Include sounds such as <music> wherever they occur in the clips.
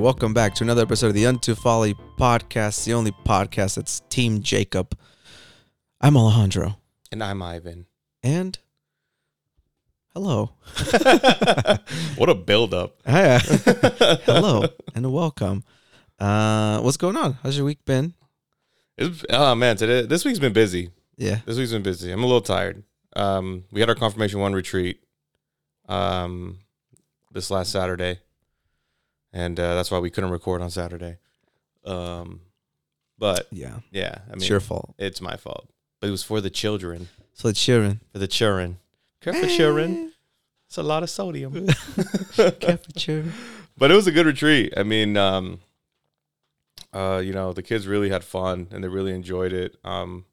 Welcome back to another episode of the Unto Folly podcast, the only podcast that's Team Jacob. I'm Alejandro. And I'm Ivan. And hello. <laughs> what a build up. <laughs> <laughs> Hello and welcome. Uh, what's going on? How's your week been? It's, oh man, today this week's been busy. Yeah. This week's been busy. I'm a little tired. Um, we had our confirmation one retreat um this last Saturday. And uh, that's why we couldn't record on Saturday. Um but Yeah. yeah, I mean It's your fault. it's my fault. But it was for the children. So the children. For the children. Care for children. It's a lot of sodium. <laughs> Care for cheering. <laughs> but it was a good retreat. I mean, um, uh, you know, the kids really had fun and they really enjoyed it. Um,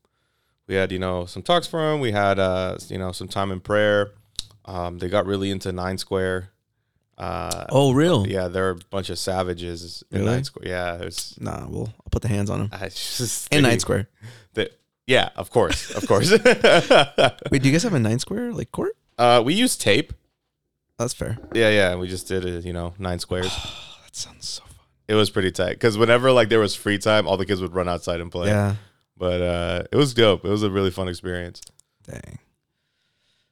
we had, you know, some talks for them. We had, uh, you know, some time in prayer. Um, they got really into Nine Square. Uh, Oh, real? yeah, they're a bunch of savages in Really? Nine Square. Yeah, it's Nah, well, I'll put the hands on him. I just In Nine Square. yeah, of course, of course. <laughs> <laughs> Wait, do you guys have a Nine Square like court? uh, we use tape. That's fair. Yeah, yeah, we just did it. You know, nine squares. <sighs> that sounds so fun. It was pretty tight because whenever like there was free time, all the kids would run outside and play. Yeah. But uh, it was dope. It was a really fun experience. Dang.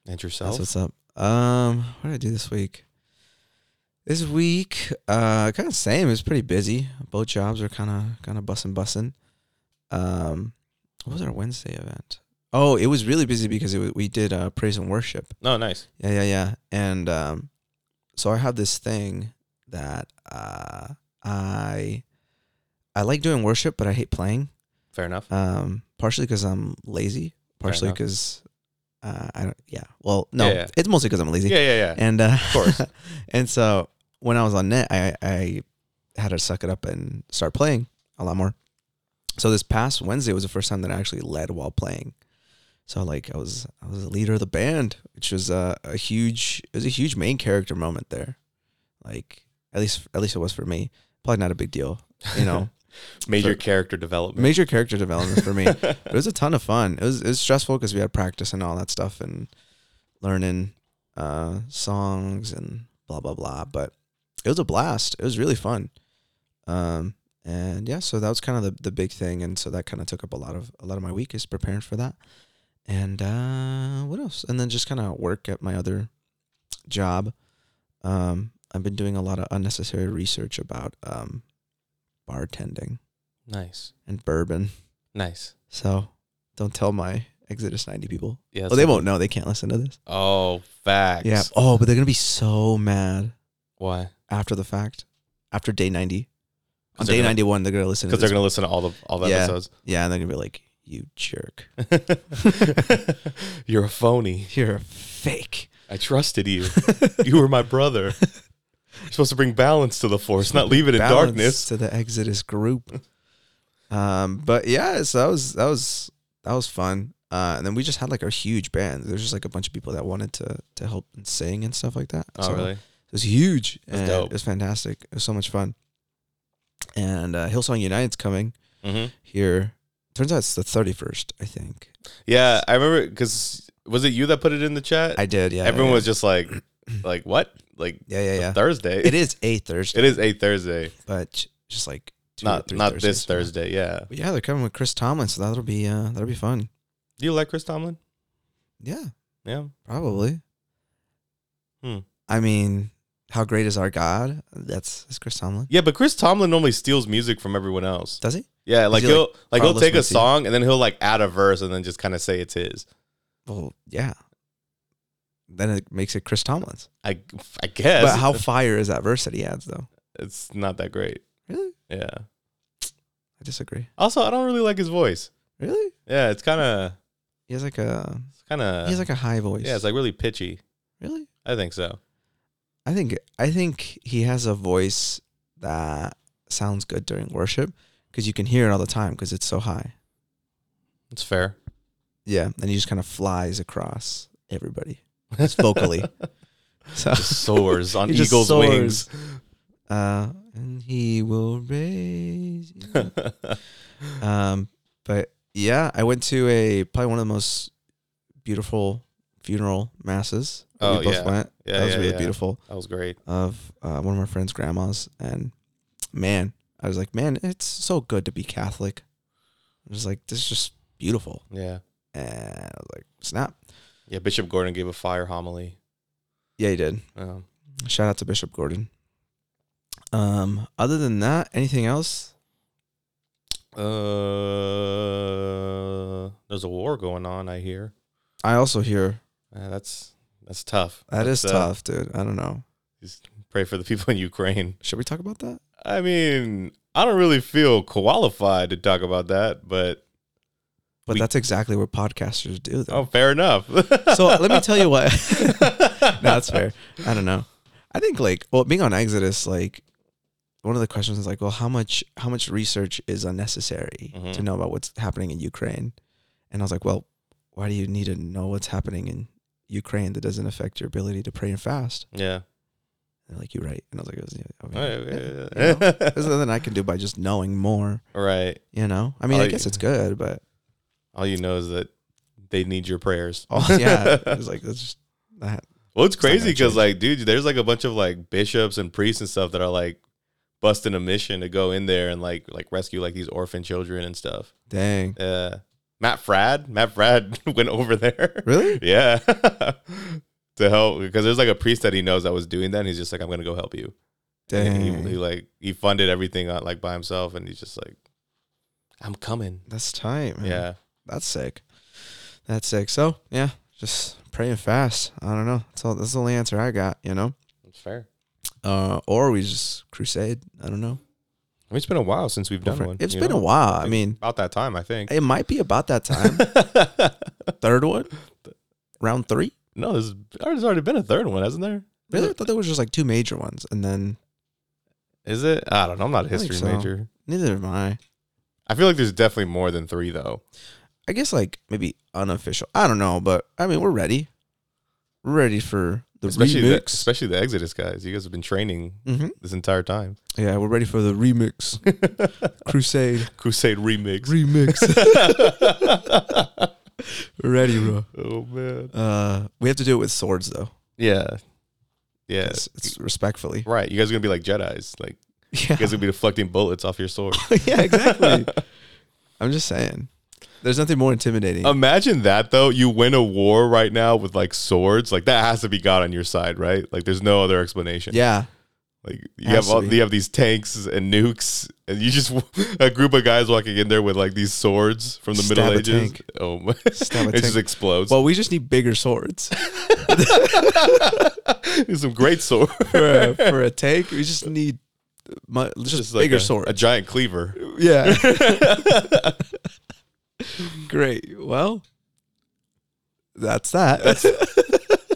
And yourself? That's what's up. Um, what did I do this week? This week, uh, kind of same. It was pretty busy. Both jobs are kind of kind of busting, busting. Um, what was our Wednesday event? Oh, it was really busy because it, wa- we did uh, praise and worship. Oh, nice. Yeah, yeah, yeah. And um, so I have this thing that uh, I I like doing worship, but I hate playing. Fair enough. Um, partially because I'm lazy. Partially because uh, I don't. Yeah. Well, no, Yeah, yeah. it's mostly because I'm lazy. Yeah, yeah, yeah. And uh, of course. <laughs> and so when I was on net, I I had to suck it up and start playing a lot more. So this past Wednesday was the first time that I actually led while playing. So like I was I was the leader of the band, which was a, a huge it was a huge main character moment there. Like at least at least it was for me. Probably not a big deal, you know. <laughs> Major for- character development. major character development for me. <laughs> It was a ton of fun. It was it was stressful because we had practice and all that stuff and learning uh, songs and blah blah blah. But it was a blast. It was really fun. Um, and yeah, so that was kind of the the big thing, and so that kind of took up a lot of a lot of my week is preparing for that. And uh, what else? And then just kind of work at my other job. Um, I've been doing a lot of unnecessary research about um, bartending nice. and bourbon. Nice. So don't tell my Exodus 90 people. Yeah. Oh, they won't know. They can't listen to this. Oh, facts. Yeah. Oh, but they're going to be so mad Why? after the fact, after day 90. on day 91, they're going to listen to Because they're gonna listen to all the all the Yeah. episodes. yeah, and they're going to be like, you jerk. <laughs> You're a phony. You're a fake. I trusted you. you were my brother. You're supposed to bring balance to the force, not leave it in darkness. To the Exodus group. um, But yeah, so that was, that was, that was fun. Uh, and then we just had like a huge band. There's just like a bunch of people that wanted to to help and sing and stuff like that. Oh, So really? It was huge. That's and dope. It was fantastic. It was so much fun. And uh, Hillsong United's coming Mm-hmm. here. Turns out it's the 31st, I think. Yeah, I remember because was it you that put it in the chat? I did, yeah. Everyone yeah, was just like, <clears throat> like what? Like yeah, yeah, yeah. Thursday? It is a Thursday, It is a Thursday, but just like not not Thursdays this. Thursday. Yeah. But yeah, they're coming with Chris Tomlin, so that'll be uh, that'll be fun. Do you like Chris Tomlin? Yeah, Yeah. probably. Hmm. I mean, how great is our God? That's, that's Chris Tomlin. Yeah, but Chris Tomlin normally steals music from everyone else. Does he? Yeah, like he, he'll like, he'll take a song and then he'll like add a verse and then just kind of say it's his. Well, yeah. Then it makes it Chris Tomlin's. I I guess. But how fire is that verse that he adds, though? it's not that great. Really? Yeah. I disagree. Also, I don't really like his voice. Really? Yeah, it's kind of He has like a it's kind of he has like a high voice. yeah, it's like really pitchy. really? I think so. I think I think he has a voice that sounds good during worship because you can hear it all the time because it's so high. It's fair. Yeah, and he just kind of flies across everybody, just vocally. so, <laughs> Just soars on <laughs> eagle's soars. wings. uh, and he will raise. You. <laughs> um, but yeah, I went to a probably one of the most beautiful funeral masses. Oh, we both yeah. went. Yeah, that was yeah, really yeah. beautiful. That was great. Of uh, one of my friends' grandmas, and man, I was like, man, it's so good to be Catholic. I was like, this is just beautiful, Yeah. and I was like, snap. Yeah. Bishop Gordon gave a fire homily. Yeah, he did. Um, Shout out to Bishop Gordon. Um, other than that, anything else? uh, there's a war going on. I hear. I also hear Uh, that's that's tough. that is That's, uh, tough, dude. I don't know. Just pray for the people in Ukraine. Should we talk about that? I mean, I don't really feel qualified to talk about that, but But We- that's exactly what podcasters do, though. oh, fair enough. So let me tell you what. <laughs> <laughs> no, that's fair. I don't know. I think like well, being on Exodus, like one of the questions is like, well, how much how much research is unnecessary Mhm. to know about what's happening in Ukraine? And I was like, well, why do you need to know what's happening in Ukraine that doesn't affect your ability to pray and fast? Yeah. And they're like, you're right. And I was like, yeah, okay. Right, Yeah, yeah, you know? There's nothing I can do by just knowing more. right. You know, I mean, I Like- guess it's good, but All you know is that they need your prayers. oh yeah, <laughs> it's like that's just that. Well, it's not crazy because, like, dude, there's like a bunch of like bishops and priests and stuff that are like busting a mission to go in there and like like rescue like these orphan children and stuff. Dang, Uh, Matt Fradd, Matt Fradd <laughs> went over there. really? <laughs> Yeah, <laughs> to help because there's like a priest that he knows that was doing that. And he's just like, I'm gonna go help you. And he, Dang, he like he funded everything on, like by himself, and he's just like, I'm coming. that's tight, man. Yeah, That's sick. That's sick. So yeah, just praying fast. I don't know. That's all. That's the only answer I got. You know. that's fair. Uh, or we just crusade. I don't know. I mean, it's been a while since we've done one. It's been know? a while. I mean, about that time, I think. it might be about that time. <laughs> Third one, <laughs> round three. no, there's, there's already been a third one, hasn't there? Really, I thought there was just like two major ones, and then Is it? I don't know. I'm not a history so. major. neither am I. I feel like there's definitely more than three, though. I guess like maybe unofficial. I don't know, but I mean, we're ready. We're ready for the Especially the, especially the Exodus guys. You guys have been training hmm this entire time. Yeah, we're ready for the remix. <laughs> Crusade Crusade remix. remix. we're <laughs> ready, bro. oh man. Uh, we have to do it with swords though. Yeah. Yeah. It's, it's respectfully. Right. You guys are gonna be like Jedi's. Like Yeah, you guys are gonna be deflecting bullets off your sword. <laughs> yeah, exactly. I'm just saying. There's nothing more intimidating. Imagine that though. You win a war right now with like swords. Like that has to be God on your side, right? Like there's no other explanation. yeah, Like you Has have all, you have these tanks and nukes, and you just <laughs> a group of guys walking in there with like these swords from the Stab Middle a Ages. tank. Oh, my. <laughs> Stab a it just explodes. well, we just need bigger swords <laughs> It's some great sword. for a, for a tank. We just need mu- just, Just like bigger a, swords. a giant cleaver. Yeah. <laughs> Great. Well, that's that. <laughs>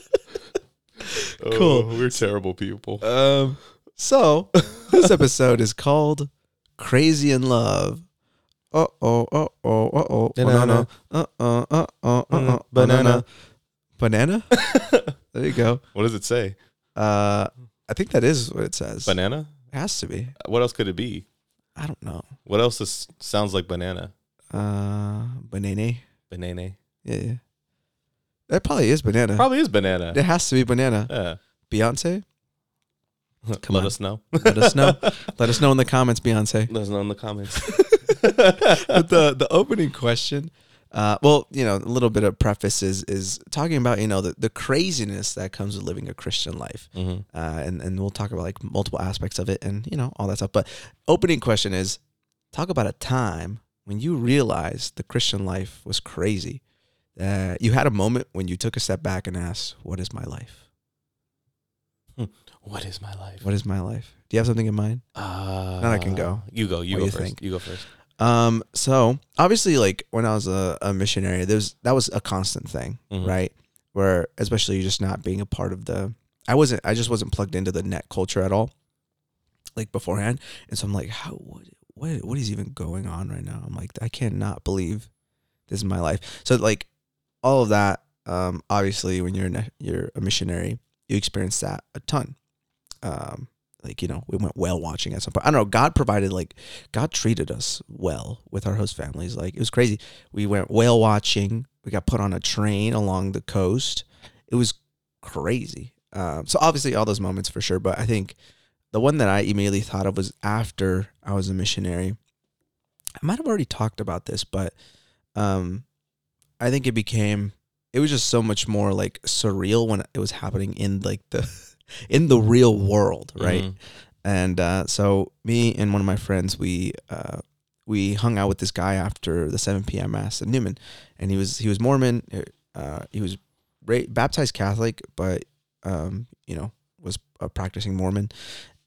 Cool. Oh, we're terrible people. um. So <laughs> this episode is called "Crazy in Love." Uh oh. Uh oh. Uh oh. Banana. Uh oh. Uh oh. Uh oh. Banana. Banana. There you go. What does it say? Uh, I think that is what it says. Banana. It has to be. What else could it be? I don't know. What else is, sounds like banana? Uh, banana. Banana. Yeah. yeah. That probably is banana. Probably is banana. It has to be banana. Yeah. Beyonce. Come Let on. us know. <laughs> Let us know. Let us know in the comments, Beyonce. Let us know in the comments. But <laughs> <laughs> the the opening question, uh, well, you know, a little bit of preface is is talking about you know the, the craziness that comes with living a Christian life, Mhm. uh, and and we'll talk about like multiple aspects of it and you know all that stuff. But opening question is, talk about a time when you realized the Christian life was crazy. Uh, you had a moment when you took a step back and asked, "What is my life? What is my life? What is my life?" Do you have something in mind? Uh, Then I can go. You go. You What go you first. think? You go first. Um, so obviously, like when I was a, a missionary, there's that was a constant thing, Mhm. right? Where especially you just not being a part of the, I wasn't, I just wasn't plugged into the net culture at all, like beforehand, and so I'm like, how, what, what, what is even going on right now? I'm like, I cannot believe this is my life. So like, all of that, um, obviously, when you're in you're a missionary, you experience that a ton. Um, like you know, we went whale watching at some point. I don't know. God provided like God treated us well with our host families. Like it was crazy. We went whale watching. We got put on a train along the coast. it was crazy. Um, so obviously all those moments for sure, but I think the one that I immediately thought of was after I was a missionary. I might have already talked about this, but um, I think it became it was just so much more like surreal when it was happening in like the <laughs> in the real world, right? Mhm. And uh, so me and one of my friends, we uh, we hung out with this guy after the 7 p.m. mass at Newman, and he was he was Mormon. Uh, he was ra- baptized Catholic, but um, you know was a practicing Mormon,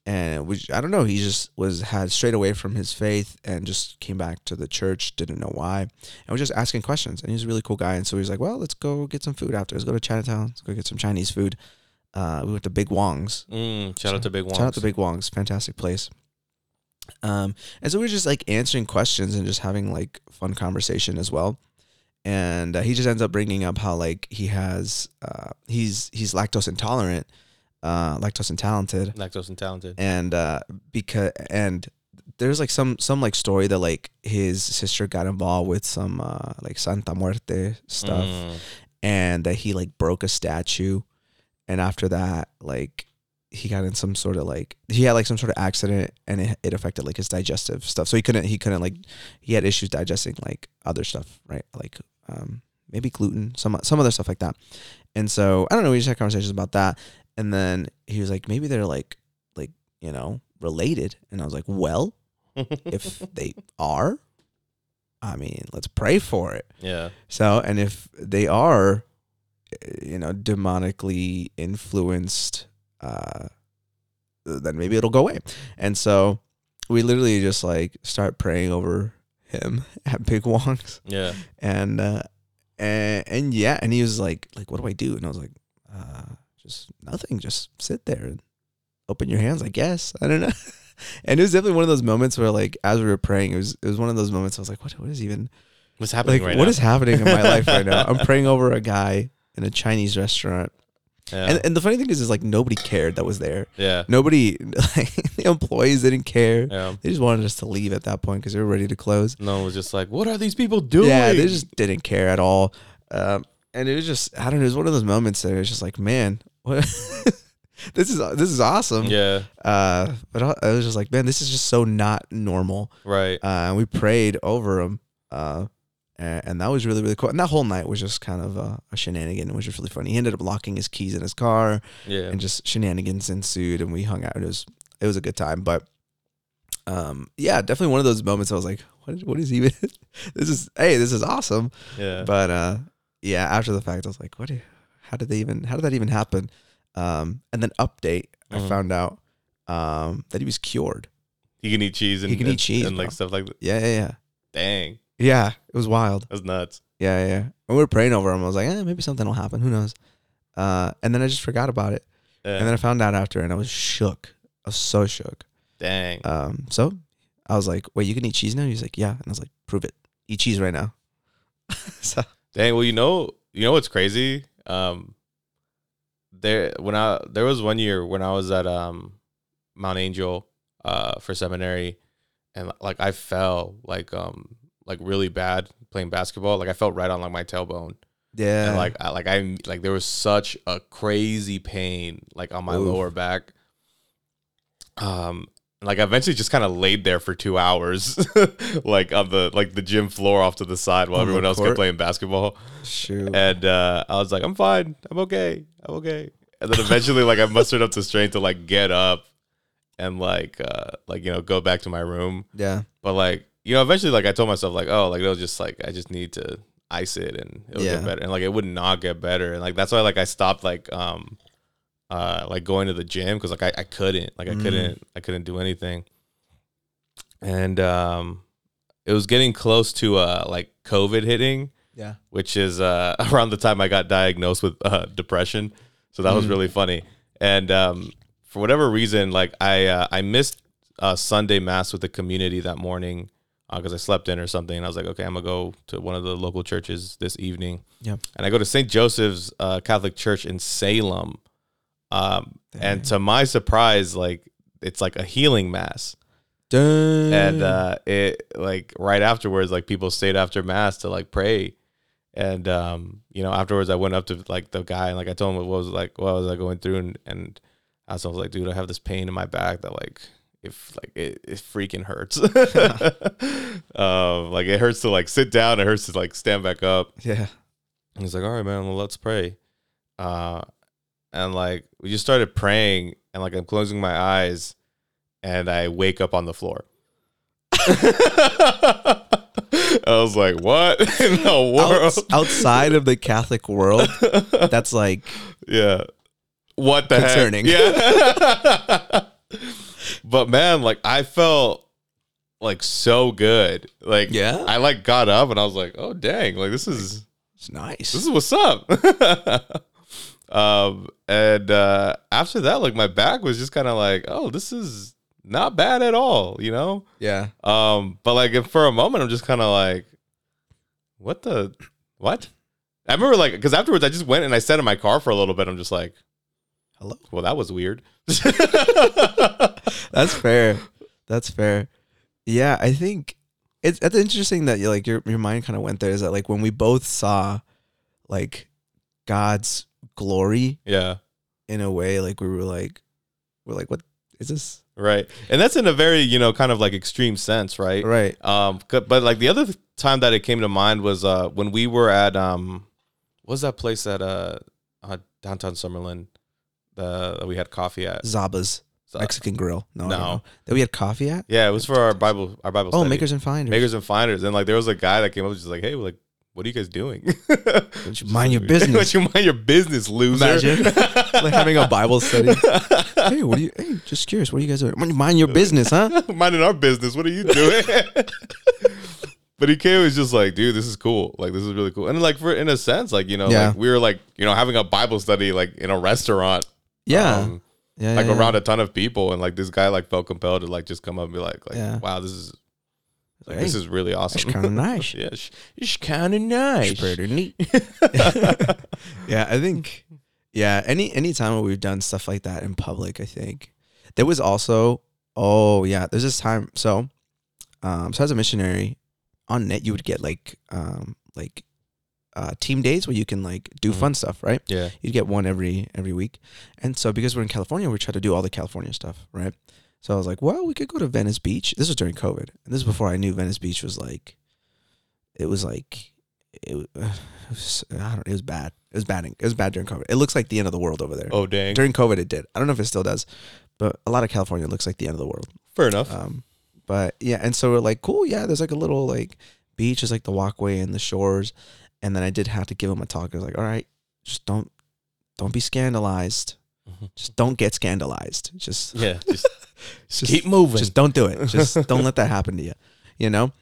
and which I don't know. He just was had strayed away from his faith and just came back to the church. Didn't know why, and was just asking questions. And he was a really cool guy. And so he was like, "Well, let's go get some food after. Let's go to Chinatown. Let's go get some Chinese food." Uh, we went to Big Wong's. Mm, shout out to Big Wong's. Shout out to Big Wong's, fantastic place. Um, and so we were just like answering questions and just having like fun conversation as well. And uh, he just ends up bringing up how like he has uh, he's he's lactose intolerant, uh, lactose intolerant, Lactose and talented. and uh, because and there's like some some like story that like his sister got involved with some uh, like Santa Muerte stuff Mm. and that he like broke a statue. And after that like he got in some sort of like he had like some sort of accident and it, it affected like his digestive stuff. So he couldn't he couldn't like he had issues digesting like other stuff right? Like um maybe gluten some some other stuff like that. And so i don't know we just had conversations about that and then he was like maybe they're like like you know related and i was like well <laughs> if they are i mean let's pray for it yeah. so, and if they are, eh, you know, demonically influenced, uh, then maybe it'll go away. And so we literally just like start praying over him <laughs> at Big Wong's. Yeah. And, uh, and, and yeah, and he was like, like, what do I do? And I was like, uh, just nothing. Just sit there and open your hands, I guess. I don't know. <laughs> and it was definitely one of those moments where like, as we were praying, it was, it was one of those moments I was like, what, what is even, What's happening like right what now? is happening in my <laughs> life right now? I'm praying over a guy in a Chinese restaurant, yeah. and and the funny thing is, is like nobody cared that was there. yeah. Nobody, <laughs> like the employees didn't care. Yeah. They just wanted us to leave at that point because they were ready to close. No one was just like, what are these people doing? Yeah, they just didn't care at all. Um, and it was just I don't know. It was one of those moments that it was just like, man? <laughs> this is this is awesome. Yeah. Uh, but I I was just like, man, this is just so not normal. Right. uh, and we prayed over him. Uh, and, and that was really really cool. And that whole night was just kind of a, a shenanigan. It was just really funny. He ended up locking his keys in his car, Yeah. and just shenanigans ensued. And we hung out. It was it was a good time. But um, yeah, definitely one of those moments. I was like, what what is even? <laughs> this is hey, this is awesome. yeah. But uh, yeah, after the fact, I was like, what? do- How did they even? How did that even happen? Um, and then update, I Mhm. found out um that he was cured. he can eat cheese and He can eat cheese, and like stuff like that. Yeah, yeah, yeah. Dang. Yeah, it was wild. That's nuts. Yeah, yeah. yeah. And we were praying over him. I was like, eh, maybe something will happen. Who knows? Uh, and then I just forgot about it. Yeah. And then I found out after, and I was shook. I was so shook. Dang. Um, so I was like, wait, you can eat cheese now? He's like, yeah. And I was like, prove it. Eat cheese right now. <laughs> so Dang. Well, you know, you know what's crazy? Um, there when I there was one year when I was at um Mount Angel uh for seminary, and like I fell like um like really bad playing basketball. Like I felt right on like my tailbone, yeah, and like I, like I like there was such a crazy pain like on my Oof. lower back. Um, like I eventually just kind of laid there for two hours, <laughs> like on the like the gym floor off to the side while On everyone else kept playing basketball. shoot. And uh, I was like, I'm fine, I'm okay, I'm okay. And then eventually, like I mustered up the strength to like get up and like uh like you know go back to my room. yeah, But like you know, eventually, like I told myself, like oh, like it'll just like I just need to ice it and it'll Yeah. get better. And like it would not get better. And like that's why like I stopped like um uh like going to the gym because like I, I couldn't like I Mm. couldn't I couldn't do anything. And um it was getting close to uh like COVID hitting yeah. which is uh, <laughs> around the time I got diagnosed with uh, depression. So that was Mm. really funny. And um, for whatever reason, like I uh, I missed uh, Sunday mass with the community that morning because I slept in or something. And I was like, okay, I'm gonna go to one of the local churches this evening. Yep. And I go to St. Joseph's uh, Catholic Church in Salem. Um, and to my surprise, like it's like a healing mass Dang. and uh it like right afterwards like people stayed after mass to like pray And um, you know, afterwards I went up to like the guy and like I told him what was like what was I going through and and I was, like, dude, I have this pain in my back that like if like it, it freaking hurts. <laughs> <laughs> um, like it hurts to like sit down, it hurts to like stand back up. Yeah. And he's like, all right, man, well, let's pray. Uh, and like we just started praying, and like I'm closing my eyes, and I wake up on the floor. <laughs> I was like, what <laughs> in the world? Outs- outside of the Catholic world, <laughs> that's like yeah. What the Concerning. heck? Yeah. but man, like I felt like so good. Like Yeah? I like got up and I was like, oh dang, like this is it's nice. this is what's up. Um, and uh, after that, like my back was just kind of like, oh, this is not bad at all, you know. yeah. Um, but like for a moment, I'm just kind of like, what the what? I remember like because afterwards I just went and I sat in my car for a little bit. I'm just like, Hello. well, that was weird. <laughs> That's fair. That's fair. Yeah, I think it's it's interesting that you like your your mind kind of went there. Is that like when we both saw like God's glory yeah, in a way, like we were like we're like, what is this? right. And that's in a very you know kind of like extreme sense, right? Right. Um, but like the other time that it came to mind was uh when we were at um, what was that place at uh, uh downtown Summerlin, the that we had coffee at. Zaba's Mexican Grill. No, no, No. no. That we had coffee at. yeah, it was for our Bible our Bible. Oh, study. makers and finders. makers and finders, and like there was a guy that came up just like, hey, like. What are you guys doing? <laughs> Don't you mind your business. <laughs> Don't you mind your business, loser? Imagine. <laughs> like having a Bible study. hey, what are you? Hey, just curious. What are you guys doing? Mind your business, huh? minding our business. What are you doing? but he came was just like, dude, this is cool. Like, this is really cool. And like, for in a sense, like you know, Yeah. like we were like, you know, having a Bible study like in a restaurant, Yeah. um, yeah. like yeah, around a ton of people, and like this guy like felt compelled to like just come up and be like, like, Yeah. wow, this is like Hey, this is really awesome. kind of nice. <laughs> yeah, it's, it's kind of nice. It's pretty neat. <laughs> yeah, I think. Yeah, any any time we've done stuff like that in public, I think there was also. Oh yeah, there's this time. So, um, so as a missionary, on net you would get like um like uh team days where you can like do Mhm. fun stuff, right? Yeah, You'd get one every every week, and so because we're in California, we try to do all the California stuff, right? So I was like, well, we could go to Venice Beach. This was during COVID, and this is before I knew Venice Beach was like, it was like, it, <sighs> it was I don't, it was bad. It was bad. It was bad during COVID. It looks like the end of the world over there. Oh dang. During COVID, it did. I don't know if it still does, but a lot of California looks like the end of the world. Fair enough. Um, but yeah, and so we're like, cool, yeah. There's like a little like beach, is like the walkway and the shores, and then I did have to give him a talk. I was like, all right, just don't, don't be scandalized. Mhm. Just don't get scandalized. Just, yeah, just, <laughs> just keep moving. Just don't do it. <laughs> Just don't let that happen to you. You know.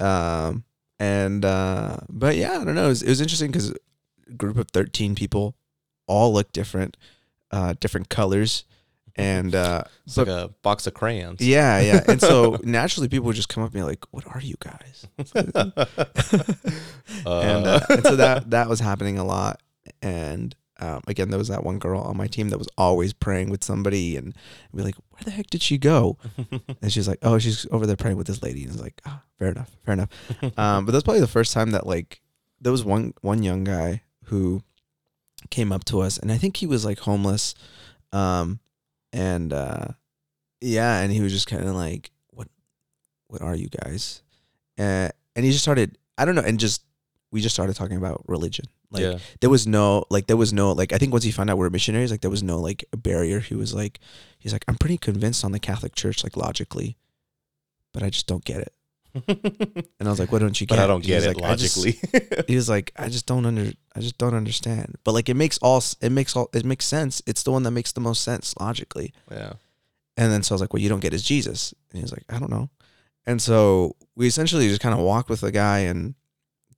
Um, and uh, but yeah, I don't know. It was, it was interesting because a group of thirteen people all look different, uh, different colors, and uh, it's like a box of crayons. yeah, yeah. And so <laughs> naturally, people would just come up and be like, "What are you guys?" <laughs> and, uh, and so that that was happening a lot. And um, again, there was that one girl on my team that was always praying with somebody, and be like, "Where the heck did she go?" <laughs> And she's like, "Oh, she's over there praying with this lady." And it's like, "Ah, fair enough, fair enough." <laughs> Um, but that's probably the first time that like there was one one young guy who came up to us, and I think he was like homeless, um, and uh, yeah, and he was just kind of like, "What, what are you guys?" Uh, and he just started, I don't know, and just we just started talking about religion. Like yeah, there was no like there was no like I think once he found out we are missionaries, like there was no like barrier. He was like he's like, I'm pretty convinced on the Catholic Church, like logically, but I just don't get it. <laughs> And I was like, What don't you get? but I don't get it like, "I just- logically. <laughs> he was like, I just don't under I just don't understand. But like it makes all it makes all it makes sense. It's the one that makes the most sense logically. yeah, And then so I was like, What you don't get is Jesus. And he was like, I don't know. And so we essentially just kind of walked with the guy and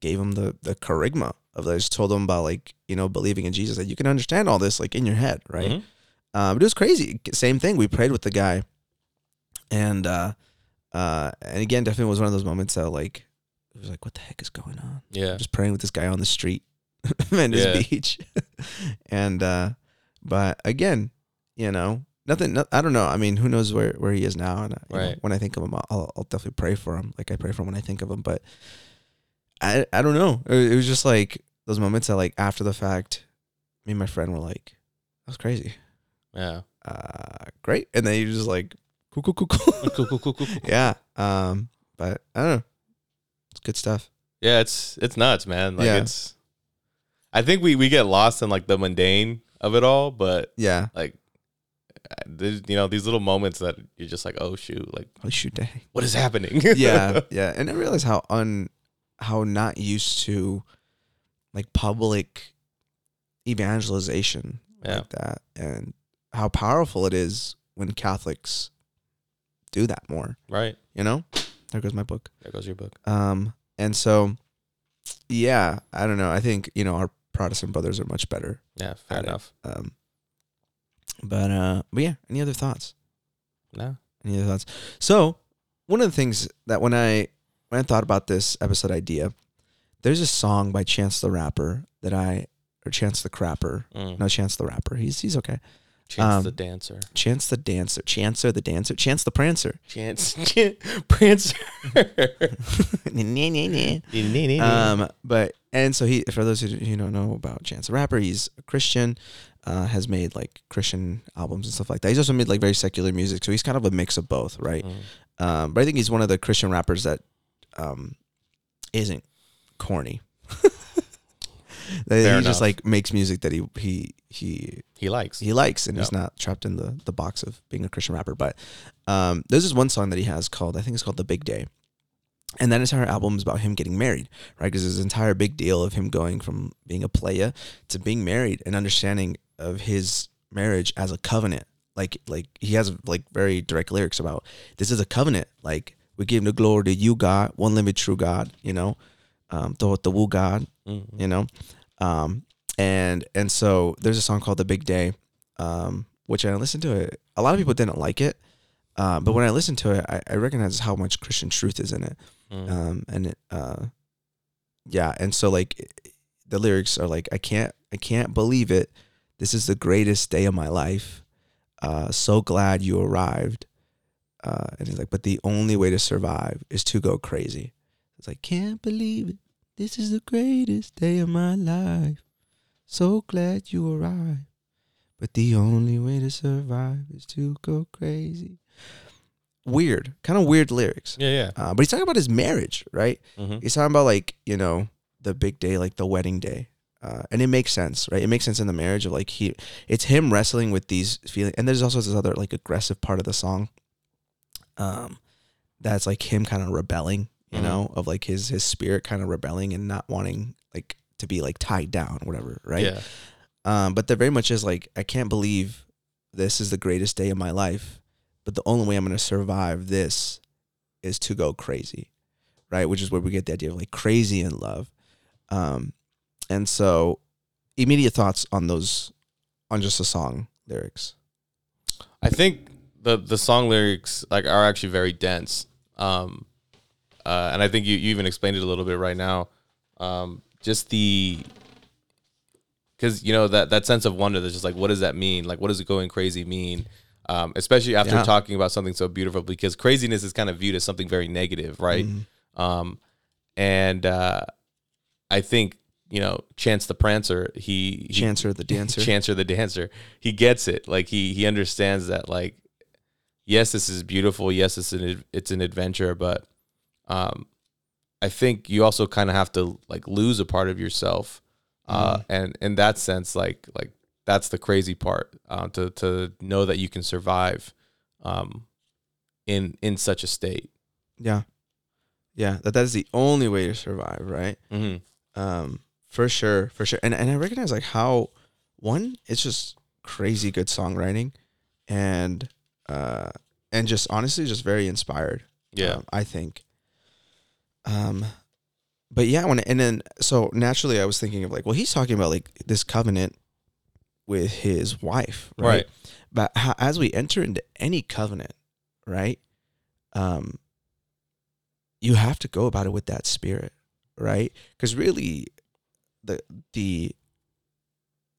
gave him the the kerygma of just told him about like, you know, believing in Jesus, that you can understand all this like in your head, right? Mhm. Um, but it was crazy. Same thing. We prayed with the guy, and uh, uh, and again, definitely was one of those moments that like it was like, what the heck is going on? Yeah, Just praying with this guy on the street, <laughs> Venice Yeah. Beach, <laughs> and uh, but again, you know, nothing. No, I don't know. I mean, who knows where where he is now? And uh, you know, when I think of him, I'll, I'll definitely pray for him, like I pray for him when I think of him. But I I don't know. It, was just like those moments that like after the fact, me and my friend were like, "That was crazy." Yeah. Uh, great, and then you just like, "Cool, cool, cool, <laughs> cool." cool, cool, cool, cool, yeah. Um, but I don't know. It's good stuff. Yeah, it's it's nuts, man. Like Yeah. it's I think we we get lost in like the mundane of it all, but Yeah. like you know, these little moments that you're just like, "Oh shoot, like Oh shoot, dang. what is happening?" <laughs> yeah, yeah, and I realize how un, how not used to, like public, evangelization Yeah. like that, and how powerful it is when Catholics do that more. right. You know, there goes my book. There goes your book. Um, and so, yeah, I don't know. I think you know our Protestant brothers are much better. Yeah, fair Got it. enough. Um, but uh, but yeah, any other thoughts? No. Any other thoughts? So one of the things that when I when I thought about this episode idea, there's a song by Chance the Rapper that I or Chance the Crapper. Mm. No, Chance the Rapper. He's he's okay. Chance um, the dancer. Chance the Dancer. Chancer the Dancer. Chance the Prancer. Chance <laughs> Prancer. <laughs> um, but and so he for those who who don't know about Chance the Rapper, he's a Christian. Uh, has made like Christian albums and stuff like that. He's also made like very secular music, so he's kind of a mix of both, right? Mm. Um, but I think he's one of the Christian rappers that um, isn't corny. <laughs> he Fair just like makes music that he he he He likes. he likes and he's not trapped in the the box of being a Christian rapper. But um, there's this one song that he has called I think it's called The Big Day. And that entire album is about him getting married, right? Because there's this entire big deal of him going from being a playa to being married and understanding of his marriage as a covenant. Like, like he has like very direct lyrics about this is a covenant. Like we give the glory to you, God, one limited true God. You know, um, the the woo God Mhm. you know um and and so there's a song called the big day um which i listened to it a lot of people didn't like it uh, but when i listened to it I, I recognize how much christian truth is in it Mm. um and it uh yeah and so like the lyrics are like i can't i can't believe it this is the greatest day of my life uh so glad you arrived uh and he's like but the only way to survive is to go crazy. It's like can't believe it. This is the greatest day of my life. So glad you arrived. But the only way to survive is to go crazy. Weird. Kind of weird lyrics. Yeah, yeah. uh, but he's talking about his marriage, right? hmm He's talking about like you know the big day, like the wedding day, uh, and it makes sense, right? It makes sense in the marriage of like he, it's him wrestling with these feelings, and there's also this other like aggressive part of the song, um, that's like him kind of rebelling, you Mhm. know, of like his his spirit kind of rebelling and not wanting like to be like tied down, whatever, right? Yeah. Um, but there very much is like, I can't believe this is the greatest day of my life, but the only way I'm going to survive this is to go crazy, right? Which is where we get the idea of like crazy in love. Um, and so, immediate thoughts on those, on just the song lyrics. I think the the song lyrics like are actually very dense. Um, uh, and I think you, you even explained it a little bit right now. Um, just the because you know that that sense of wonder that's just like what does that mean? Like what does it going crazy mean? Um, especially after Yeah. talking about something so beautiful, because craziness is kind of viewed as something very negative, right? Mhm. Um, and uh, I think you know Chance the Prancer, he, he Chancer the dancer. <laughs> Chancer the dancer. He gets it. Like he he understands that. Like, yes, this is beautiful. Yes, it's an it's an adventure, but um, I think you also kind of have to like lose a part of yourself, uh, Mhm. and in that sense, like like that's the crazy part. Uh, to to know that you can survive, um, in in such a state. yeah. Yeah. That that is the only way to survive, right? Mm-hmm. um for sure for sure and and i recognize like how one it's just crazy good songwriting and uh and just honestly just very inspired Yeah. um, i think um but yeah when and then so naturally i was thinking of like well he's talking about like this covenant with his wife right, right. but how, as we enter into any covenant right um you have to go about it with that spirit right because really the the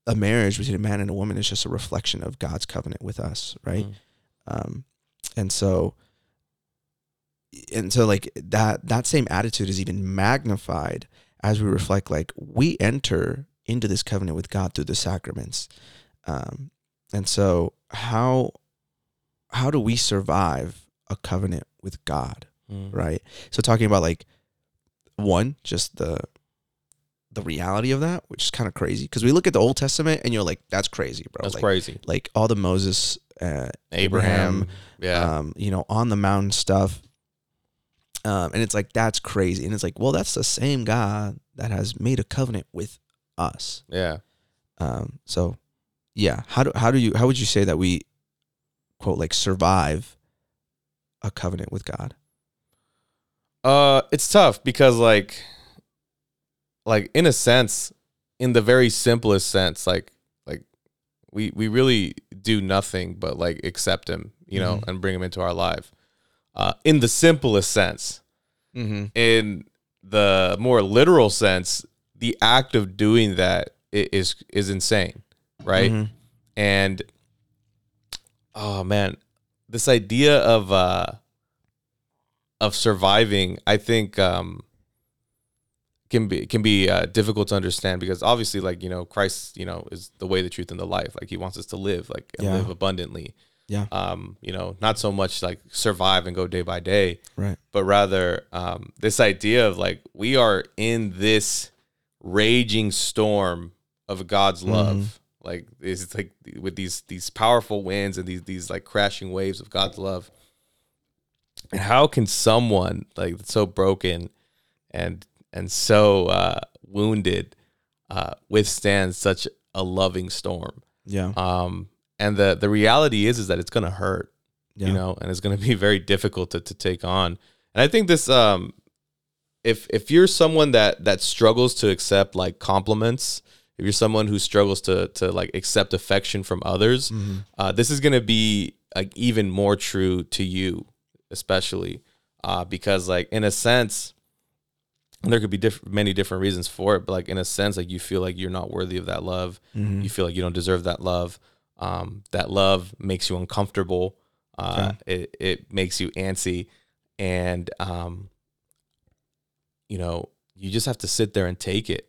a marriage between a man and a woman is just a reflection of god's covenant with us right Mhm. Um and so and so like that that same attitude is even magnified as we reflect, like we enter into this covenant with God through the sacraments, um, and so how how do we survive a covenant with God, Mm. right? So talking about like one, just the the reality of that, which is kind of crazy because we look at the Old Testament and you're like, that's crazy, bro. That's like, crazy. like all the Moses, uh, Abraham. Yeah. um, you know, on the mountain stuff. Um, and it's like that's crazy, and it's like, well, that's the same God that has made a covenant with us. yeah. Um, so yeah, how do how do you how would you say that we quote like survive a covenant with God? Uh, it's tough because like, like in a sense, in the very simplest sense, like, like we we really do nothing but like accept him, you know, Mhm. and bring him into our life. Uh, in the simplest sense, Mm-hmm. in the more literal sense, the act of doing that is is is insane, right? Mm-hmm. and oh man this idea of uh of surviving i think um can be can be uh, difficult to understand because obviously like you know christ you know is the way the truth and the life like he wants us to live like and Yeah. live abundantly Yeah. um you know not so much like survive and go day by day Right. but rather um, this idea of like we are in this raging storm of God's love. Like it's like with these these powerful winds and these these like crashing waves of God's love. And how can someone like so broken and and so uh, wounded uh, withstand such a loving storm? Yeah. Um, and the the reality is is that it's gonna hurt Yeah. you know, and it's going to be <laughs> very difficult to, to take on. And I think this, um, if if you're someone that that struggles to accept like compliments, if you're someone who struggles to to like accept affection from others, Mhm. uh, this is going to be like even more true to you, especially uh, because like in a sense. And there could be diff- many different reasons for it, but like in a sense, like you feel like you're not worthy of that love Mhm. you feel like you don't deserve that love. Um, that love makes you uncomfortable. Uh, it, it makes you antsy. And, um, you know, you just have to sit there and take it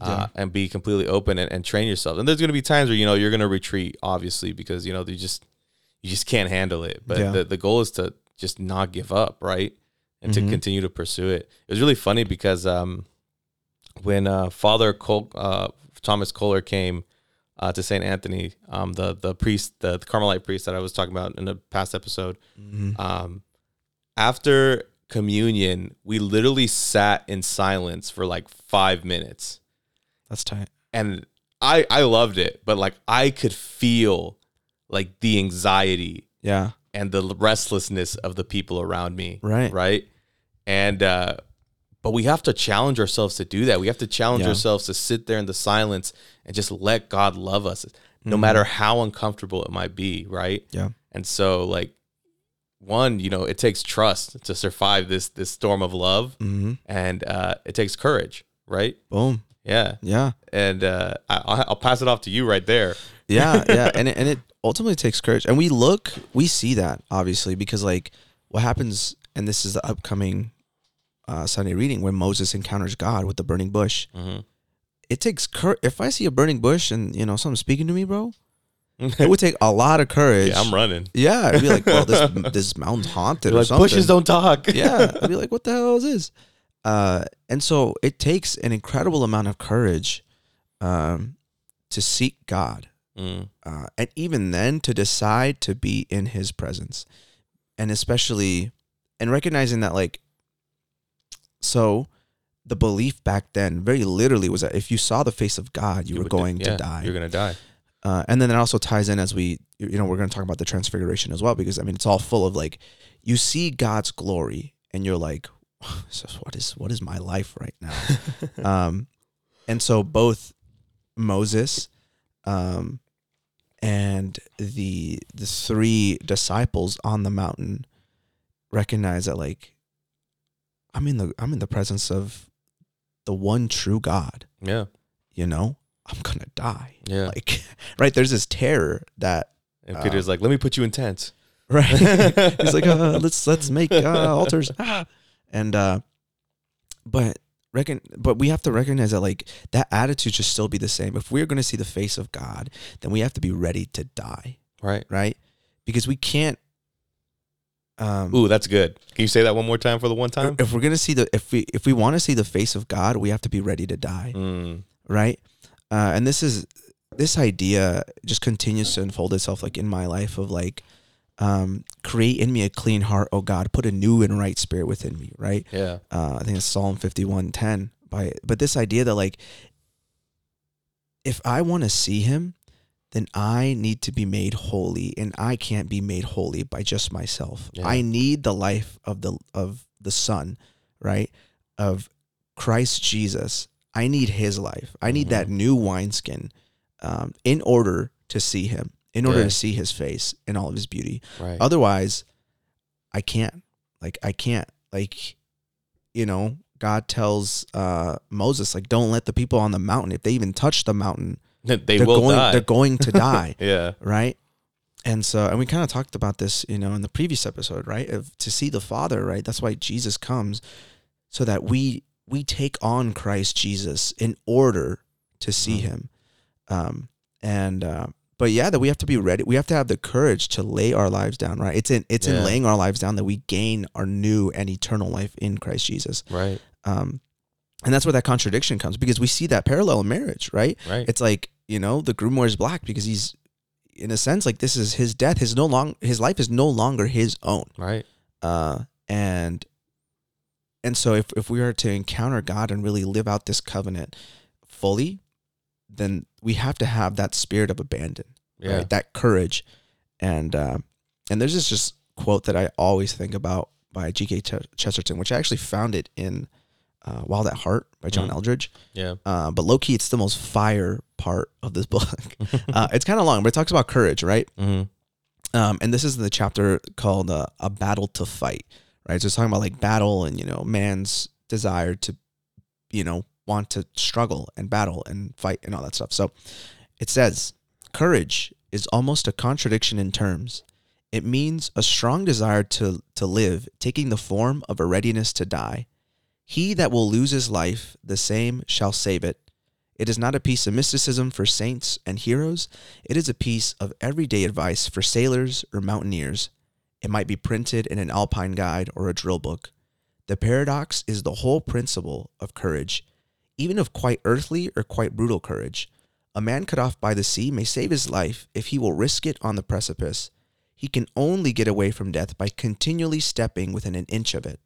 uh, and be completely open and, and train yourself. And there's going to be times where, you know, you're going to retreat, obviously, because, you know, you just, you just can't handle it. But Yeah. the, the goal is to just not give up, right? And Mhm. to continue to pursue it. It was really funny because, um, when uh, Father Col- uh, Thomas Kohler came uh, to St. Anthony, um, the the priest, the, the Carmelite priest that I was talking about in the past episode, Mhm. um, after communion, we literally sat in silence for like five minutes, That's tight. and I I loved it, but like I could feel like the anxiety Yeah. and the restlessness of the people around me Right. right and uh but we have to challenge ourselves to do that we have to challenge Yeah. ourselves to sit there in the silence and just let god love us no Mhm. matter how uncomfortable it might be right Yeah. and so like one you know it takes trust to survive this this storm of love Mm-hmm. and uh it takes courage right Boom. yeah Yeah. and uh I, I'll, I'll pass it off to you right there yeah yeah <laughs> and it, and it ultimately takes courage and we look we see that obviously because like what happens and this is the upcoming uh, sunday reading when moses encounters god with the burning bush. Hmm it takes courage if i see a burning bush and you know someone speaking to me bro <laughs> it would take a lot of courage. Yeah i'm running. Yeah I'd be like well this <laughs> this mountain's haunted like something. bushes don't talk. Yeah <laughs> i'd be like what the hell is this? Uh and so it takes an incredible amount of courage um to seek god Mm, uh, and even then to decide to be in his presence. And especially and recognizing that like so the belief back then very literally was that if you saw the face of god you, were would di- going yeah, to die. you're gonna die. Uh, and then it also ties in as we you know we're going to talk about the transfiguration as well because i mean it's all full of like you see god's glory and you're like <laughs> so what is what is my life right now? <laughs> Um, and so both Moses, um, and the the three disciples on the mountain recognize that like I'm in the I'm in the presence of the one true God. yeah You know, I'm gonna die. yeah Like, <laughs> right? There's this terror that And Peter's like, "Let me put you in tents." <laughs> right. <laughs> He's like, uh, let's let's make uh, altars, Ah. and uh, but reckon but we have to recognize that like that attitude should still be the same if we're going to see the face of god then we have to be ready to die Right. right because we can't um Ooh, that's good. Can you say that one more time for the one time? if we're to see the if we if we want to see the face of god we have to be ready to die Mm. right uh and this is this idea just continues to unfold itself like in my life of like um create in me a clean heart oh god put a new and right spirit within me right Yeah. uh, I think it's Psalm fifty one ten. By but this idea that like, if I want to see Him, then I need to be made holy, and I can't be made holy by just myself. Yeah. I need the life of the of the Son, right? Of Christ Jesus. I need His life. I need that new wineskin, um, in order to see Him, in order Yeah. to see His face and all of His beauty. Right. Otherwise, I can't. Like I can't. Like, you know, God tells uh, Moses, like, don't let the people on the mountain, if they even touch the mountain, they they're will going die. they're going to <laughs> die. yeah. right? And so and we kind of talked about this, you know, in the previous episode, right? Of to see the Father, right? That's why Jesus comes, so that we we take on Christ Jesus in order to see Mhm. him. Um and uh but yeah, that we have to be ready. We have to have the courage to lay our lives down, right? It's in it's Yeah. in laying our lives down that we gain our new and eternal life in Christ Jesus. Right. Um, and that's where that contradiction comes because we see that parallel in marriage, right? Right. It's like you know the groom wears black because he's, in a sense, like this is his death. His no long his life is no longer his own. right. Uh, and and so if if we are to encounter God and really live out this covenant fully, then we have to have that spirit of abandon Yeah. right? That courage, and uh, and there's this just quote that I always think about by G.K. Chesterton, which I actually found it in uh, Wild at Heart by John Mhm. Eldredge. Yeah. Uh, but low key, it's the most fire part of this <laughs> book. <laughs> uh, it's kind of long, but it talks about courage, right? hmm Um, and this is the chapter called uh, "A Battle to Fight," right? So it's talking about like battle and you know man's desire to, you know, want to struggle and battle and fight and all that stuff. So it says, "Courage is almost a contradiction in terms. It means a strong desire to to live, taking the form of a readiness to die. He that will lose his life, the same shall save it." It is not a piece of mysticism for saints and heroes. It is a piece of everyday advice for sailors or mountaineers. It might be printed in an alpine guide or a drill book. The paradox is the whole principle of courage, even of quite earthly or quite brutal courage. A man cut off by the sea may save his life if he will risk it on the precipice. He can only get away from death by continually stepping within an inch of it.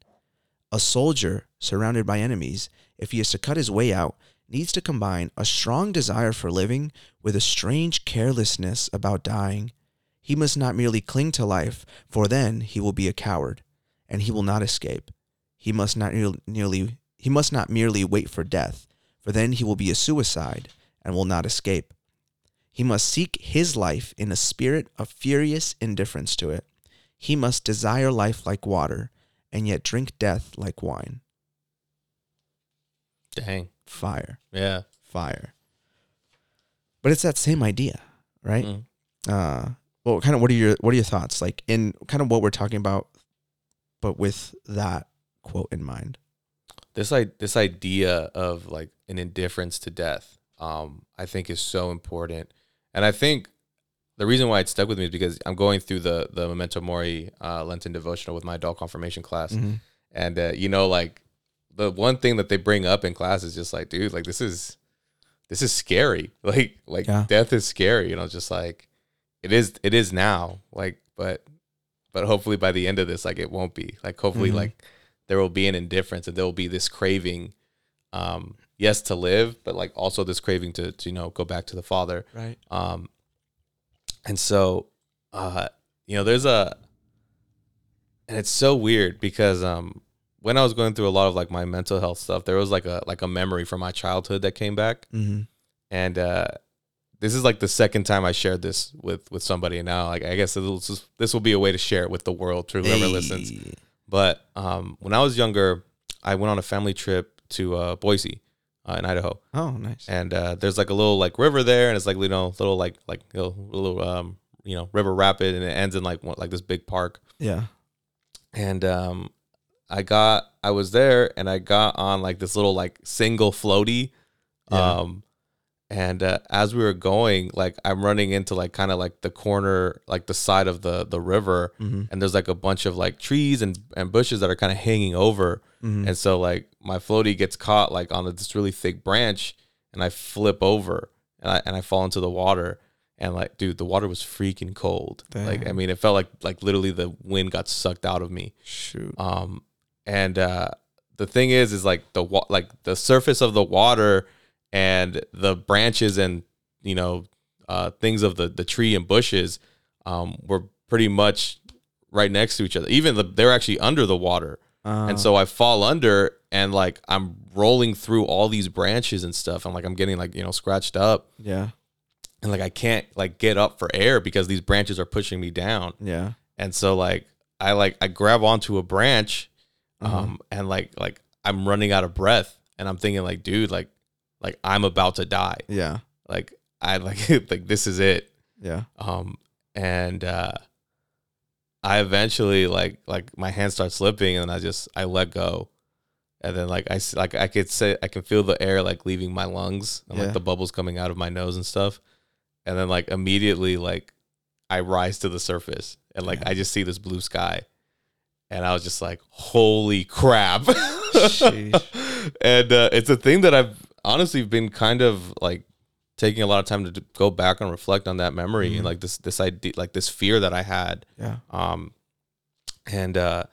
A soldier surrounded by enemies, if he is to cut his way out, needs to combine a strong desire for living with a strange carelessness about dying. He must not merely cling to life, for then he will be a coward, and he will not escape. He must not near- nearly he must not merely wait for death, for then he will be a suicide and will not escape. He must seek his life in a spirit of furious indifference to it. He must desire life like water, and yet drink death like wine. Dang. Fire. Yeah. fire. But it's that same idea, right? Mm. Uh, well, kind of. What are your What are your thoughts? Like in kind of what we're talking about, but with that quote in mind. This I this idea of like an indifference to death, um, I think is so important, and I think the reason why it stuck with me is because I'm going through the the Memento Mori uh, Lenten devotional with my adult confirmation class, Mhm. and uh, you know, like the one thing that they bring up in class is just like, dude, like this is this is scary. <laughs> Like like Yeah. death is scary. You know, just like it is it is now. Like, but but hopefully by the end of this, like it won't be. Like hopefully Mhm. like there will be an indifference and there will be this craving, um, yes, to live, but like also this craving to, to you know go back to the Father. Right. Um, and so, uh, you know, there's a, and it's so weird because um, when I was going through a lot of like my mental health stuff, there was like a like a memory from my childhood that came back, Mm-hmm. and uh, this is like the second time I shared this with with somebody, and now like I guess this is- this will be a way to share it with the world to whoever listens. But um, when I was younger, I went on a family trip to uh, Boise uh, in Idaho, Oh, nice. and uh, there's like a little like river there, and it's like you know little like like you know, little um you know river rapid, and it ends in like one, like this big park. Yeah. And um, I got I was there and I got on like this little like single floaty. Yeah. Um and uh, as we were going, like I'm running into like kind of like the corner, like the side of the the river, Mm-hmm. and there's like a bunch of like trees and and bushes that are kind of hanging over, Mm-hmm. and so like my floaty gets caught like on this really thick branch, and I flip over and I and I fall into the water, and like dude, the water was freaking cold. Like I mean, it felt like like literally the wind got sucked out of me. Shoot. Um, and uh, the thing is, is like the wa- like the surface of the water and the branches and you know uh, things of the the tree and bushes um, were pretty much right next to each other. Even the, they're actually under the water, Uh, and so I fall under and like I'm rolling through all these branches and stuff. I'm like I'm getting like you know scratched up yeah, and like I can't like get up for air because these branches are pushing me down. yeah, And so like I like I grab onto a branch um Uh-huh. and like like I'm running out of breath and I'm thinking like dude like like I'm about to die. yeah, Like I like <laughs> like this is it. yeah. Um and uh I eventually like like my hand starts slipping and I just I let go. And then like I like I could say I can feel the air like leaving my lungs and Yeah. like the bubbles coming out of my nose and stuff. And then like immediately like I rise to the surface and like. I just see this blue sky. And I was just like, "Holy crap!" <laughs> Sheesh. and uh, it's a thing that I've honestly been kind of like taking a lot of time to d- go back and reflect on that memory Mhm. and like this this idea like this fear that I had. Yeah, um and uh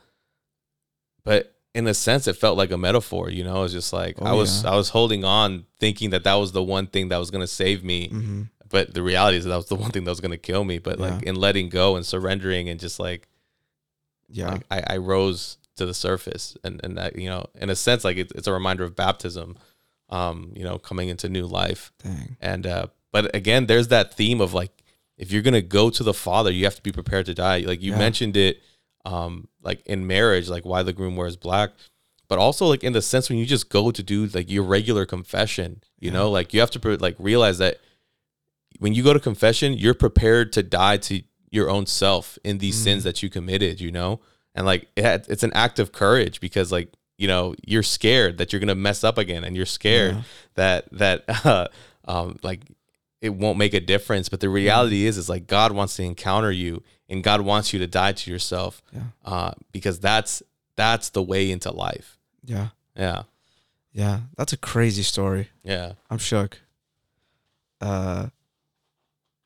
but in a sense it felt like a metaphor you know? It was just like Oh, I was yeah. I was holding on thinking that that was the one thing that was going to save me mm-hmm. but the reality is that was the one thing that was going to kill me. But like in letting go and surrendering and just like yeah, like I, I rose to the surface and and that you know in a sense like it, it's a reminder of baptism um you know coming into new life dang, and uh but again there's that theme of like if you're gonna go to the father you have to be prepared to die like you Yeah. mentioned it um like in marriage like why the groom wears black but also like in the sense when you just go to do like your regular confession you Yeah. know like you have to pre- like realize that when you go to confession you're prepared to die to your own self in these Mhm. sins that you committed you know and like it had, it's an act of courage because like you know you're scared that you're gonna mess up again and you're scared Yeah. that that <laughs> uh, um like it won't make a difference but the reality is is like god wants to encounter you and god wants you to die to yourself Yeah. uh because that's that's the way into life yeah, yeah yeah. That's a crazy story. yeah I'm shook. Uh,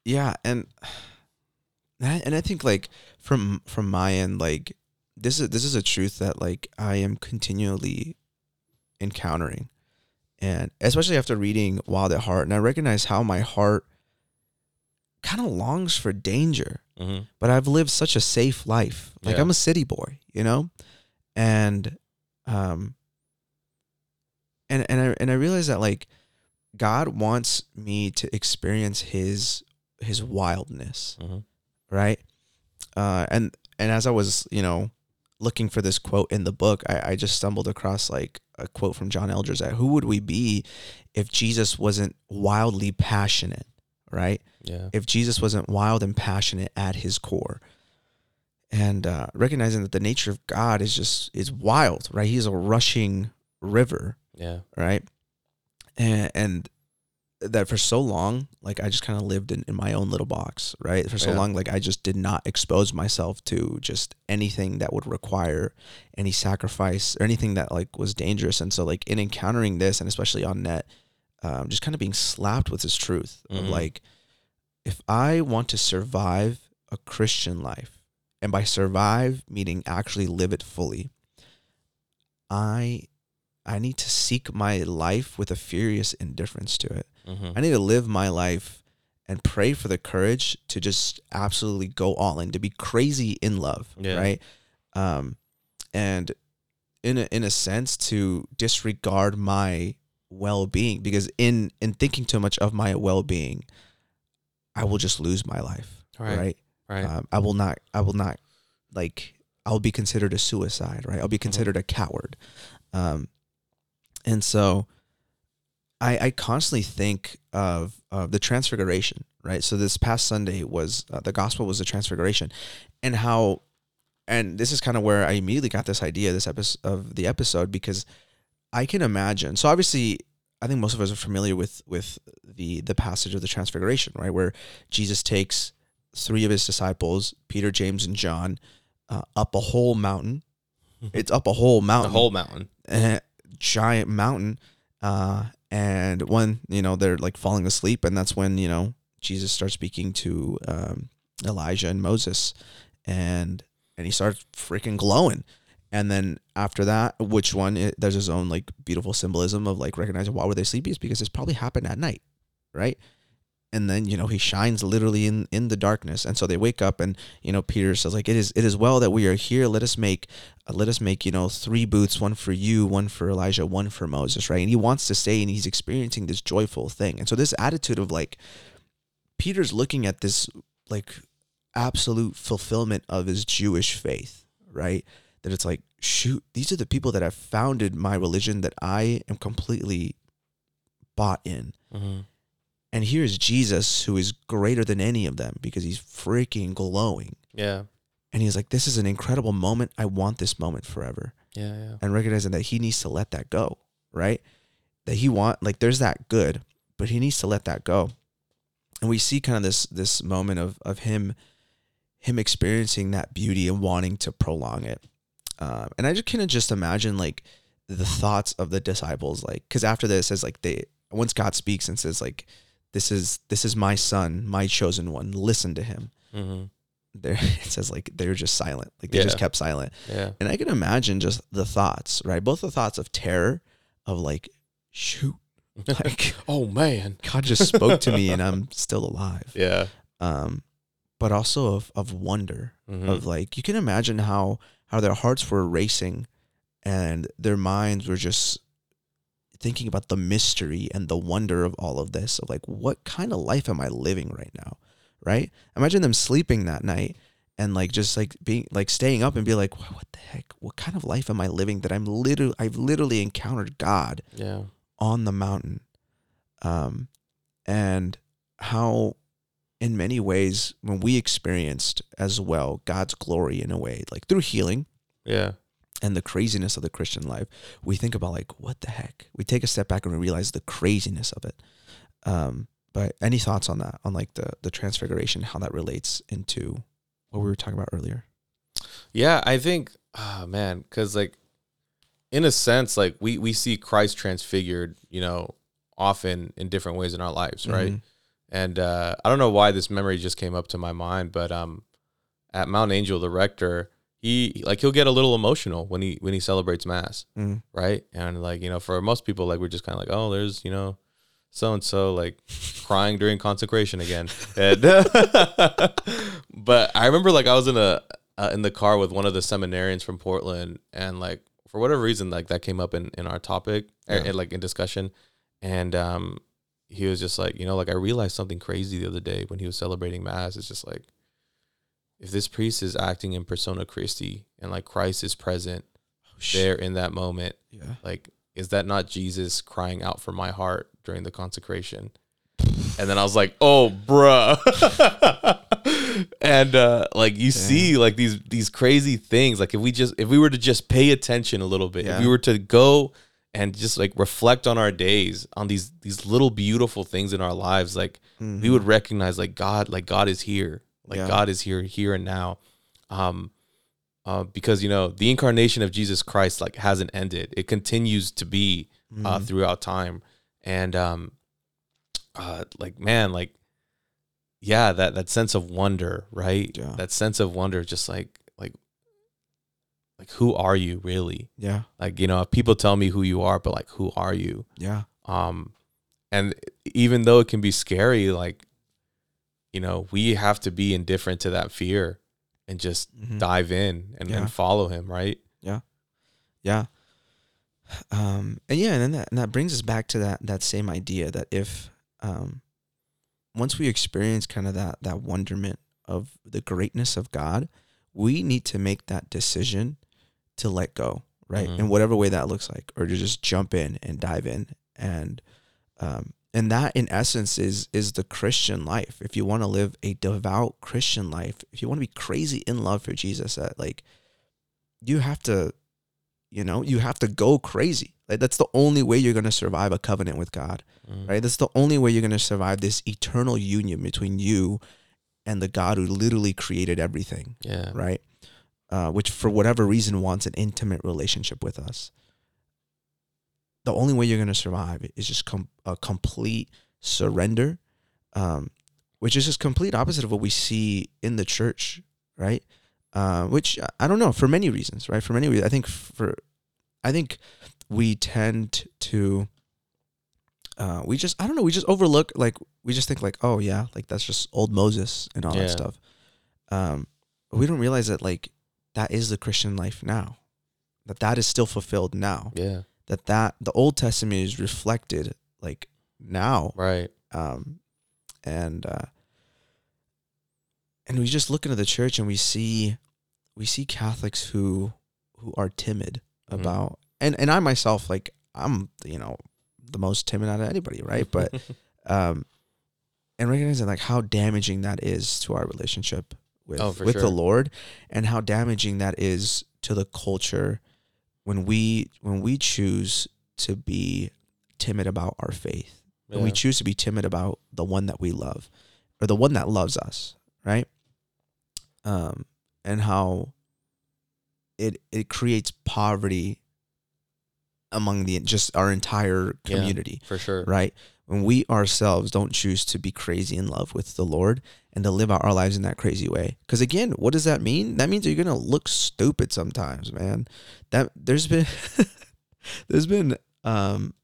yeah, and <sighs> and I, and I think like from from my end, like this is this is a truth that like I am continually encountering, and especially after reading Wild at Heart, and I recognize how my heart kind of longs for danger hmm but I've lived such a safe life. Like Yeah. I'm a city boy, you know? And um and and I and I realize that like God wants me to experience his his wildness, hmm right? Uh and and as I was, you know, looking for this quote in the book, I, I just stumbled across like a quote from John Eldredge that who would we be if Jesus wasn't wildly passionate, right? yeah if Jesus wasn't wild and passionate at his core. And uh, recognizing that the nature of God is just is wild, right? He's a rushing river, yeah right? And, and that for so long, like I just kind of lived in, in my own little box, right? For so Yeah. long, like I just did not expose myself to just anything that would require any sacrifice or anything that like was dangerous. And so, like in encountering this, and especially on net, um, just kind of being slapped with this truth of Mhm. like, if I want to survive a Christian life, and by survive meaning actually live it fully, I I need to seek my life with a furious indifference to it. hmm I need to live my life and pray for the courage to just absolutely go all in, to be crazy in love, Yeah. right? Um, and in a, in a sense to disregard my well-being because in in thinking too much of my well-being, I will just lose my life, Right. right? right Um, I will not. I will not. Like I'll be considered a suicide, right? I'll be considered a coward. Um, and so, I I constantly think of of the transfiguration, right? So this past Sunday was uh, the gospel was the transfiguration, and how and this is kind of where I immediately got this idea this episode of the episode because I can imagine. So obviously, I think most of us are familiar with with the the passage of the Transfiguration, right, where Jesus takes three of his disciples, Peter, James, and John, uh, up a whole mountain. <laughs> It's up a whole mountain, whole mountain. a giant mountain. Uh, and when you know they're like falling asleep, and that's when you know Jesus starts speaking to um, Elijah and Moses, and and he starts freaking glowing. And then after that, which one? It, there's his own like beautiful symbolism of like recognizing why were they sleepy is because this probably happened at night, right? And then you know he shines literally in in the darkness, and so they wake up, and you know Peter says like it is it is well that we are here. Let us make uh, let us make you know three booths, one for you, one for Elijah, one for Moses, right? And he wants to stay, and he's experiencing this joyful thing, and so this attitude of like Peter's looking at this like absolute fulfillment of his Jewish faith, right? That it's like, shoot, these are the people that have founded my religion that I am completely bought in. Mm-hmm. And here's Jesus, who is greater than any of them because he's freaking glowing. Yeah. And he's like, this is an incredible moment. I want this moment forever. Yeah. Yeah. And recognizing that he needs to let that go, right? That he want like there's that good, but he needs to let that go. And we see kind of this this moment of of him him experiencing that beauty and wanting to prolong it. Um, and I just kind of just imagine like the thoughts of the disciples, like because after this, says like they once God speaks and says like this is this is my son, my chosen one. Listen to him. Mm-hmm. There <laughs> it says like they were just silent, like they just kept silent. Yeah. And I can imagine just the thoughts, right? Both the thoughts of terror, of like, shoot, <laughs> like oh man. God just spoke to me and I'm <laughs> still alive. Yeah. Um, but also of of wonder, Mhm. of like you can imagine how how their hearts were racing, and their minds were just thinking about the mystery and the wonder of all of this. Of like, what kind of life am I living right now? Right? Imagine them sleeping that night and like just like being like staying up and be like, what the heck? What kind of life am I living that I'm literally I've literally encountered God yeah. on the mountain um and how in many ways when we experienced as well God's glory in a way like through healing Yeah. And the craziness of the Christian life we think about like what the heck we take a step back and we realize the craziness of it um but any thoughts on that on like the the transfiguration how that relates into what we were talking about earlier Yeah, I think, oh man, because like, in a sense, like we we see Christ transfigured, you know, often in different ways in our lives, right? Mhm. And uh, I don't know why this memory just came up to my mind, but um, at Mount Angel, the rector, he like he'll get a little emotional when he when he celebrates mass, Mhm. right? And like you know, for most people, like we're just kind of like, oh, there's you know, so and so like crying during consecration again. <laughs> And <laughs> but I remember like I was in a uh, in the car with one of the seminarians from Portland, and like for whatever reason, like that came up in in our topic, or, Yeah. like in discussion, and um, he was just like, you know, like I realized something crazy the other day when he was celebrating mass. It's just like if this priest is acting in persona Christi and like Christ is present there in that moment, yeah like is that not Jesus crying out for my heart during the consecration? And then I was like, "Oh, bruh." <laughs> and uh like you see like these these crazy things like if we just if we were to just pay attention a little bit, if we were to go and just like reflect on our days on these these little beautiful things in our lives like we would recognize like God like God is here. Like Yeah. God is here here and now. Um uh, because you know the incarnation of Jesus Christ like hasn't ended. It continues to be uh, Mhm. throughout time, and um, uh, like man, like yeah, that that sense of wonder, right? Yeah. That sense of wonder, just like like like who are you really? yeah Like you know, people tell me who you are, but like who are you? yeah Um, and even though it can be scary, like you know, we have to be indifferent to that fear and just Mhm. dive in and, Yeah. and follow him, right? Yeah. Yeah. Um, and yeah, and then that, and that brings us back to that that same idea that if um, once we experience kind of that that wonderment of the greatness of God, we need to make that decision to let go, right? Mhm. In whatever way that looks like, or to just jump in and dive in and um, and that in essence is is the Christian life. If you want to live a devout Christian life, if you want to be crazy in love for Jesus, that like you have to, you know, you have to go crazy. Like that's the only way you're gonna survive a covenant with God, Mm. right? That's the only way you're gonna survive this eternal union between you and the God who literally created everything, Yeah. right? Uh, which for whatever reason wants an intimate relationship with us. The only way you're gonna survive is just com- a complete surrender, um, which is just complete opposite of what we see in the church, right? Uh, which I don't know for many reasons, right? For many reasons, I think for, I think we tend to, uh, we just I don't know, we just overlook like we just think like oh yeah, like that's just old Moses and all Yeah. that stuff. Um, but we don't realize that like that is the Christian life now, that that is still fulfilled now, Yeah. That that the Old Testament is reflected like now Right. um, and uh, and we just look into the church and we see we see Catholics who who are timid Mhm. about and and I myself like I'm you know the most timid out of anybody right <laughs> but um and recognizing like how damaging that is to our relationship with Oh, with the. Lord and how damaging that is to the culture when we when we choose to be timid about our faith when we choose to be timid about the one that we love or the one that loves us right um and how it it creates poverty among the just our entire Yeah. community for sure. right when we ourselves don't choose to be crazy in love with the lord and to live out our lives in that crazy way because again what does that mean that means you're gonna look stupid sometimes man that there's been <laughs> there's been um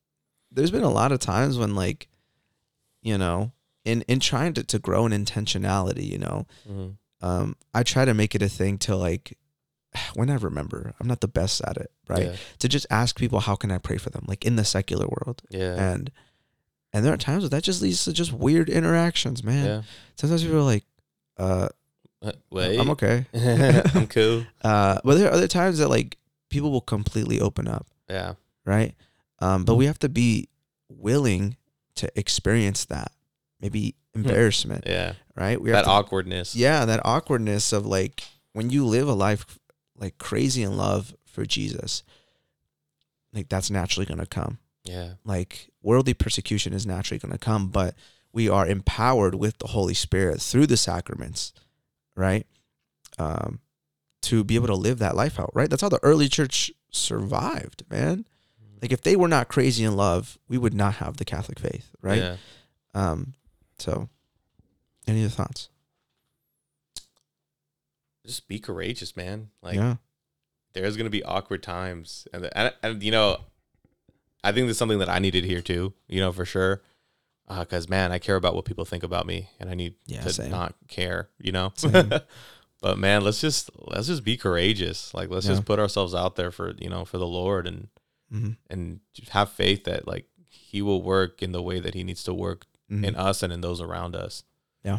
there's been a lot of times when like you know in in trying to, to grow in intentionality you know Mhm. um i try to make it a thing to like <sighs> when i remember i'm not the best at it right Yeah. to just ask people how can i pray for them like in the secular world Yeah. and and there are times where that just leads to just weird interactions man yeah. sometimes people are like uh Uh, Wait. i'm okay <laughs> I'm cool. <laughs> uh but there are other times that like people will completely open up Yeah. right um but we have to be willing to experience that maybe embarrassment Yeah. right we That to, awkwardness. yeah that awkwardness of like when you live a life like crazy in love for jesus like that's naturally going to come Yeah. like worldly persecution is naturally going to come, but we are empowered with the Holy Spirit through the sacraments, right? Um, to be able to live that life out, right? That's how the early church survived, man. Like if they were not crazy in love, we would not have the Catholic faith, right? Yeah. Um, so any other thoughts? Just be courageous, man. Like yeah, there's gonna be awkward times, and, and and you know, I think that's something that I needed here too. You know, for sure. Because man, I care about what people think about me, and I need Yeah, to same. not care. You know. <laughs> But man, let's just let's just be courageous. Like let's Yeah. just put ourselves out there for you know for the Lord and hmm and have faith that like He will work in the way that He needs to work hmm in us and in those around us. Yeah.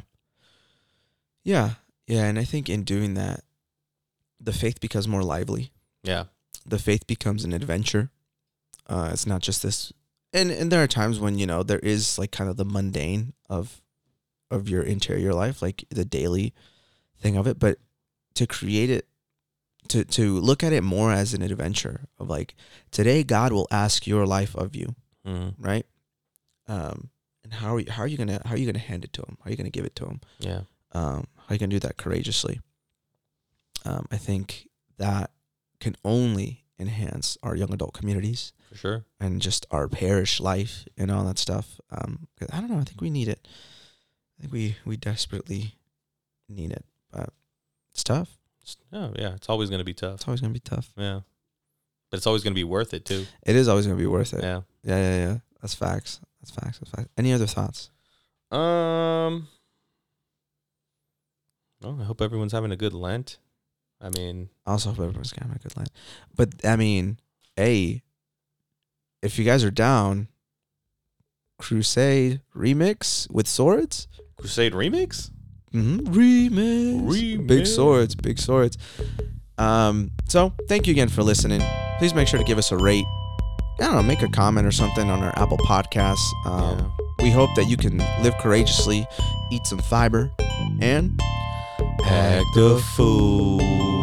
Yeah, yeah. And I think in doing that, the faith becomes more lively. Yeah. the faith becomes an adventure. Uh, it's not just this, and and there are times when you know there is like kind of the mundane of of your interior life, like the daily thing of it, but to create it, to to look at it more as an adventure of like today God will ask your life of you, Mhm. right? Um, and how are you, how are you gonna how are you gonna hand it to him? How are you gonna give it to him? Yeah. um, how are you gonna do that courageously. Um, I think that can only enhance our young adult communities For sure. and just our parish life and all that stuff. Um, 'cause I don't know. I think we need it. I think we we desperately need it, but it's tough. Oh yeah, it's always gonna be tough. It's always gonna be tough. Yeah. But it's always gonna be worth it too. It is always gonna be worth it. Yeah. yeah, yeah. yeah. That's facts. That's facts. That's facts. Any other thoughts? Um. Well, I hope everyone's having a good Lent. I mean, I also hope everyone's have a good line. But I mean, a if you guys are down, Crusade remix with swords. Crusade remix. Mm-hmm. Remix. Big swords. Big swords. Um. So thank you again for listening. Please make sure to give us a rate. I don't know, make a comment or something on our Apple Podcasts. Um, yeah. We hope that you can live courageously, eat some fiber, and Act a fool.